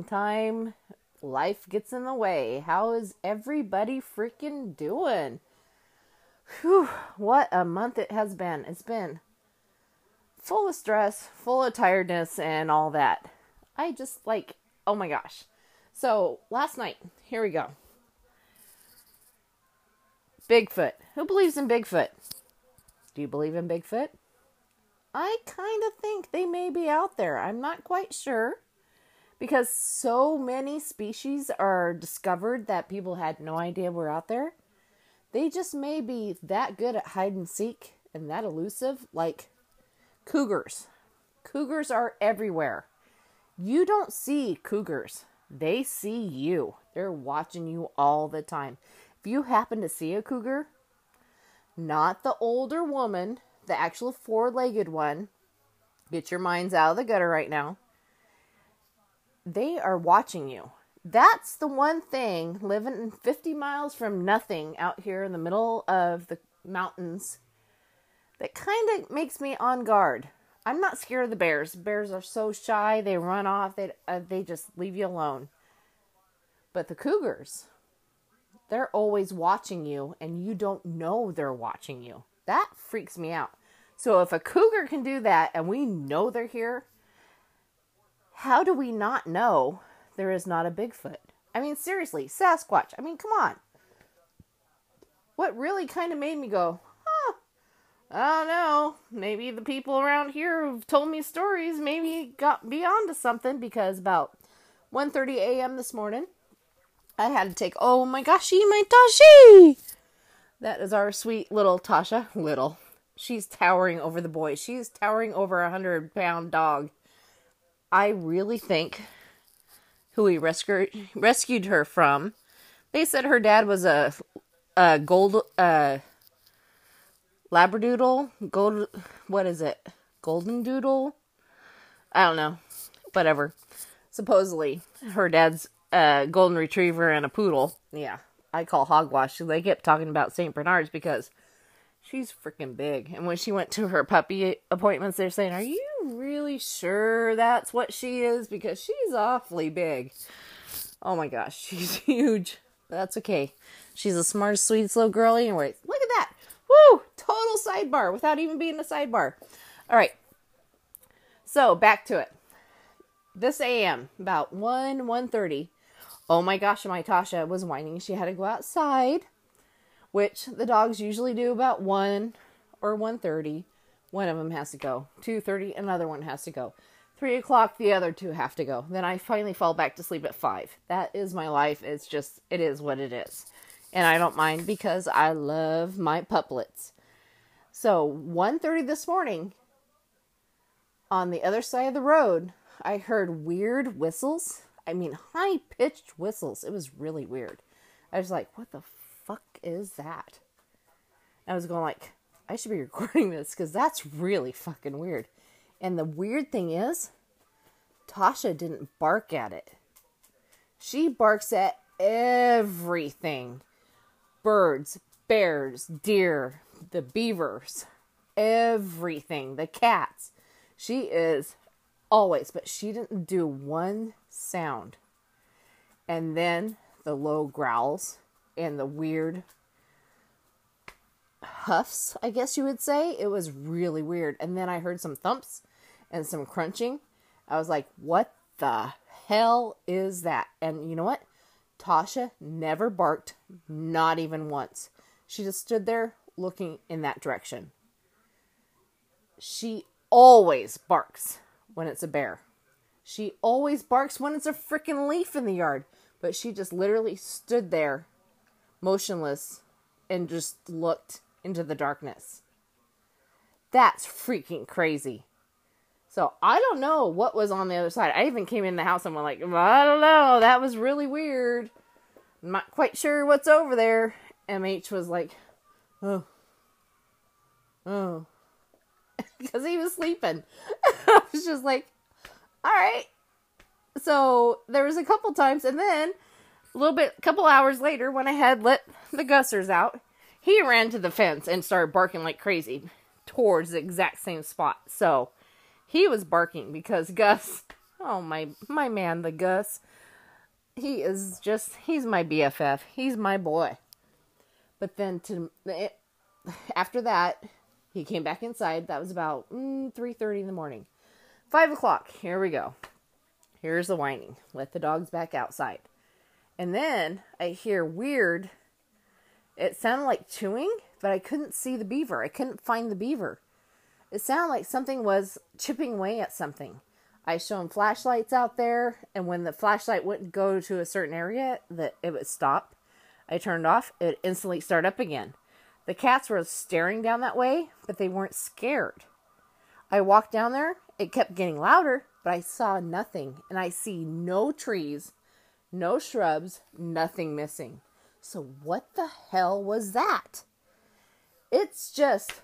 long time. Life gets in the way. How is everybody freaking doing? Whew, what a month it has been. It's been full of stress, full of tiredness, and all that. I just like, oh my gosh. So, last night, here we go. Bigfoot. Who believes in Bigfoot? Do you believe in Bigfoot? I kind of think they may be out there. I'm not quite sure because so many species are discovered that people had no idea were out there. They just may be that good at hide and seek and that elusive, like cougars. Cougars are everywhere. You don't see cougars, they see you. They're watching you all the time. If you happen to see a cougar, not the older woman, the actual four legged one, get your minds out of the gutter right now. They are watching you. That's the one thing living 50 miles from nothing out here in the middle of the mountains that kind of makes me on guard. I'm not scared of the bears. Bears are so shy, they run off, they uh, they just leave you alone. But the cougars, they're always watching you and you don't know they're watching you. That freaks me out. So if a cougar can do that and we know they're here, how do we not know there is not a Bigfoot? I mean, seriously, Sasquatch. I mean, come on. What really kind of made me go, huh, I don't know. Maybe the people around here who've told me stories maybe got beyond to something because about 1.30 a.m. this morning, I had to take, oh my gosh, my Tashi! That is our sweet little Tasha. Little. She's towering over the boys. She's towering over a hundred pound dog. I really think who we rescued rescued her from. They said her dad was a a gold uh labradoodle, gold what is it? Golden doodle? I don't know. Whatever. Supposedly her dad's a golden retriever and a poodle. Yeah, I call hogwash. They kept talking about St. Bernards because she's freaking big. And when she went to her puppy appointments, they're saying, Are you really sure that's what she is? Because she's awfully big. Oh my gosh, she's huge. That's okay. She's a smart, sweet, little girl anyway. Look at that. Woo! Total sidebar without even being a sidebar. All right. So back to it. This AM, about 1, 1.30, Oh my gosh, my Tasha was whining she had to go outside, which the dogs usually do about 1 or 1.30. One of them has to go. 2.30, another one has to go. 3 o'clock, the other two have to go. Then I finally fall back to sleep at 5. That is my life. It's just, it is what it is. And I don't mind because I love my puplets. So 1.30 this morning, on the other side of the road, I heard weird whistles I mean, high pitched whistles. It was really weird. I was like, what the fuck is that? I was going like, I should be recording this because that's really fucking weird. And the weird thing is, Tasha didn't bark at it. She barks at everything birds, bears, deer, the beavers, everything, the cats. She is always, but she didn't do one sound. And then the low growls and the weird huffs, I guess you would say. It was really weird. And then I heard some thumps and some crunching. I was like, what the hell is that? And you know what? Tasha never barked, not even once. She just stood there looking in that direction. She always barks when it's a bear. She always barks when it's a freaking leaf in the yard. But she just literally stood there, motionless, and just looked into the darkness. That's freaking crazy. So I don't know what was on the other side. I even came in the house and went like, I don't know. That was really weird. I'm not quite sure what's over there. MH was like, oh, oh, because he was sleeping. I was just like, all right. So there was a couple times, and then a little bit, a couple hours later, when I had let the Gussers out, he ran to the fence and started barking like crazy towards the exact same spot. So he was barking because Gus, oh my my man, the Gus, he is just he's my BFF. He's my boy. But then to it, after that, he came back inside. That was about mm, three thirty in the morning. Five o'clock. Here we go. Here's the whining. Let the dogs back outside. And then I hear weird. It sounded like chewing, but I couldn't see the beaver. I couldn't find the beaver. It sounded like something was chipping away at something. I shone flashlights out there, and when the flashlight wouldn't go to a certain area, that it would stop. I turned off. It instantly started up again. The cats were staring down that way, but they weren't scared. I walked down there. It kept getting louder, but I saw nothing, and I see no trees, no shrubs, nothing missing. So, what the hell was that? It's just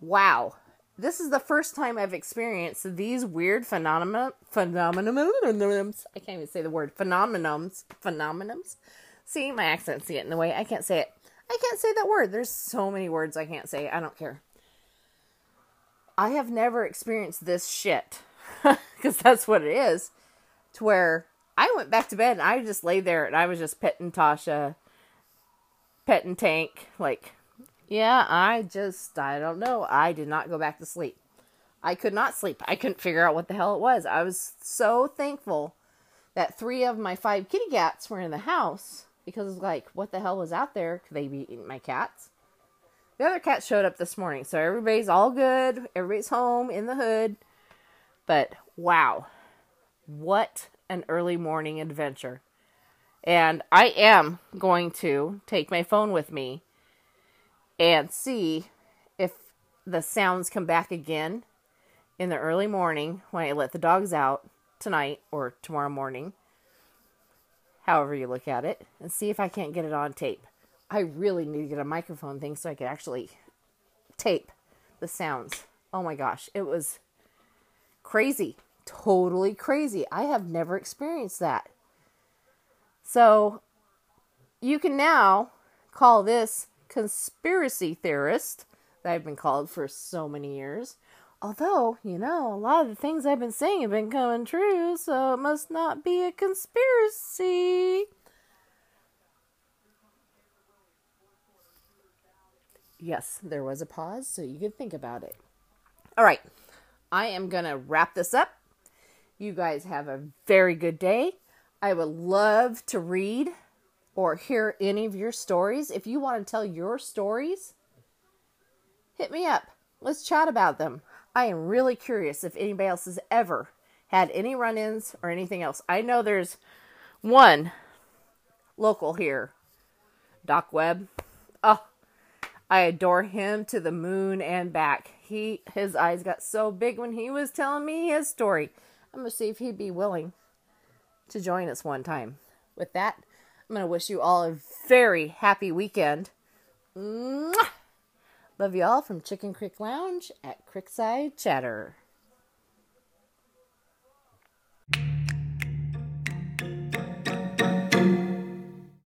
wow. This is the first time I've experienced these weird phenomena phenomenons. I can't even say the word phenomenons. Phenomenons. See, my accent's getting in the way. I can't say it. I can't say that word. There's so many words I can't say. I don't care. I have never experienced this shit because that's what it is. To where I went back to bed and I just lay there and I was just petting Tasha, petting Tank. Like, yeah, I just, I don't know. I did not go back to sleep. I could not sleep. I couldn't figure out what the hell it was. I was so thankful that three of my five kitty cats were in the house because, like, what the hell was out there? Could they be eating my cats? The other cat showed up this morning, so everybody's all good. Everybody's home in the hood. But wow, what an early morning adventure. And I am going to take my phone with me and see if the sounds come back again in the early morning when I let the dogs out tonight or tomorrow morning, however you look at it, and see if I can't get it on tape. I really need to get a microphone thing so I could actually tape the sounds. Oh my gosh, it was crazy totally crazy. I have never experienced that. So you can now call this conspiracy theorist that I've been called for so many years. Although, you know, a lot of the things I've been saying have been coming true, so it must not be a conspiracy. Yes, there was a pause, so you could think about it. All right, I am going to wrap this up. You guys have a very good day. I would love to read or hear any of your stories. If you want to tell your stories, hit me up. Let's chat about them. I am really curious if anybody else has ever had any run ins or anything else. I know there's one local here, Doc Webb. Oh, I adore him to the moon and back. He his eyes got so big when he was telling me his story. I'm going to see if he'd be willing to join us one time. With that, I'm going to wish you all a very happy weekend. Mwah! Love you all from Chicken Creek Lounge at Creekside Chatter.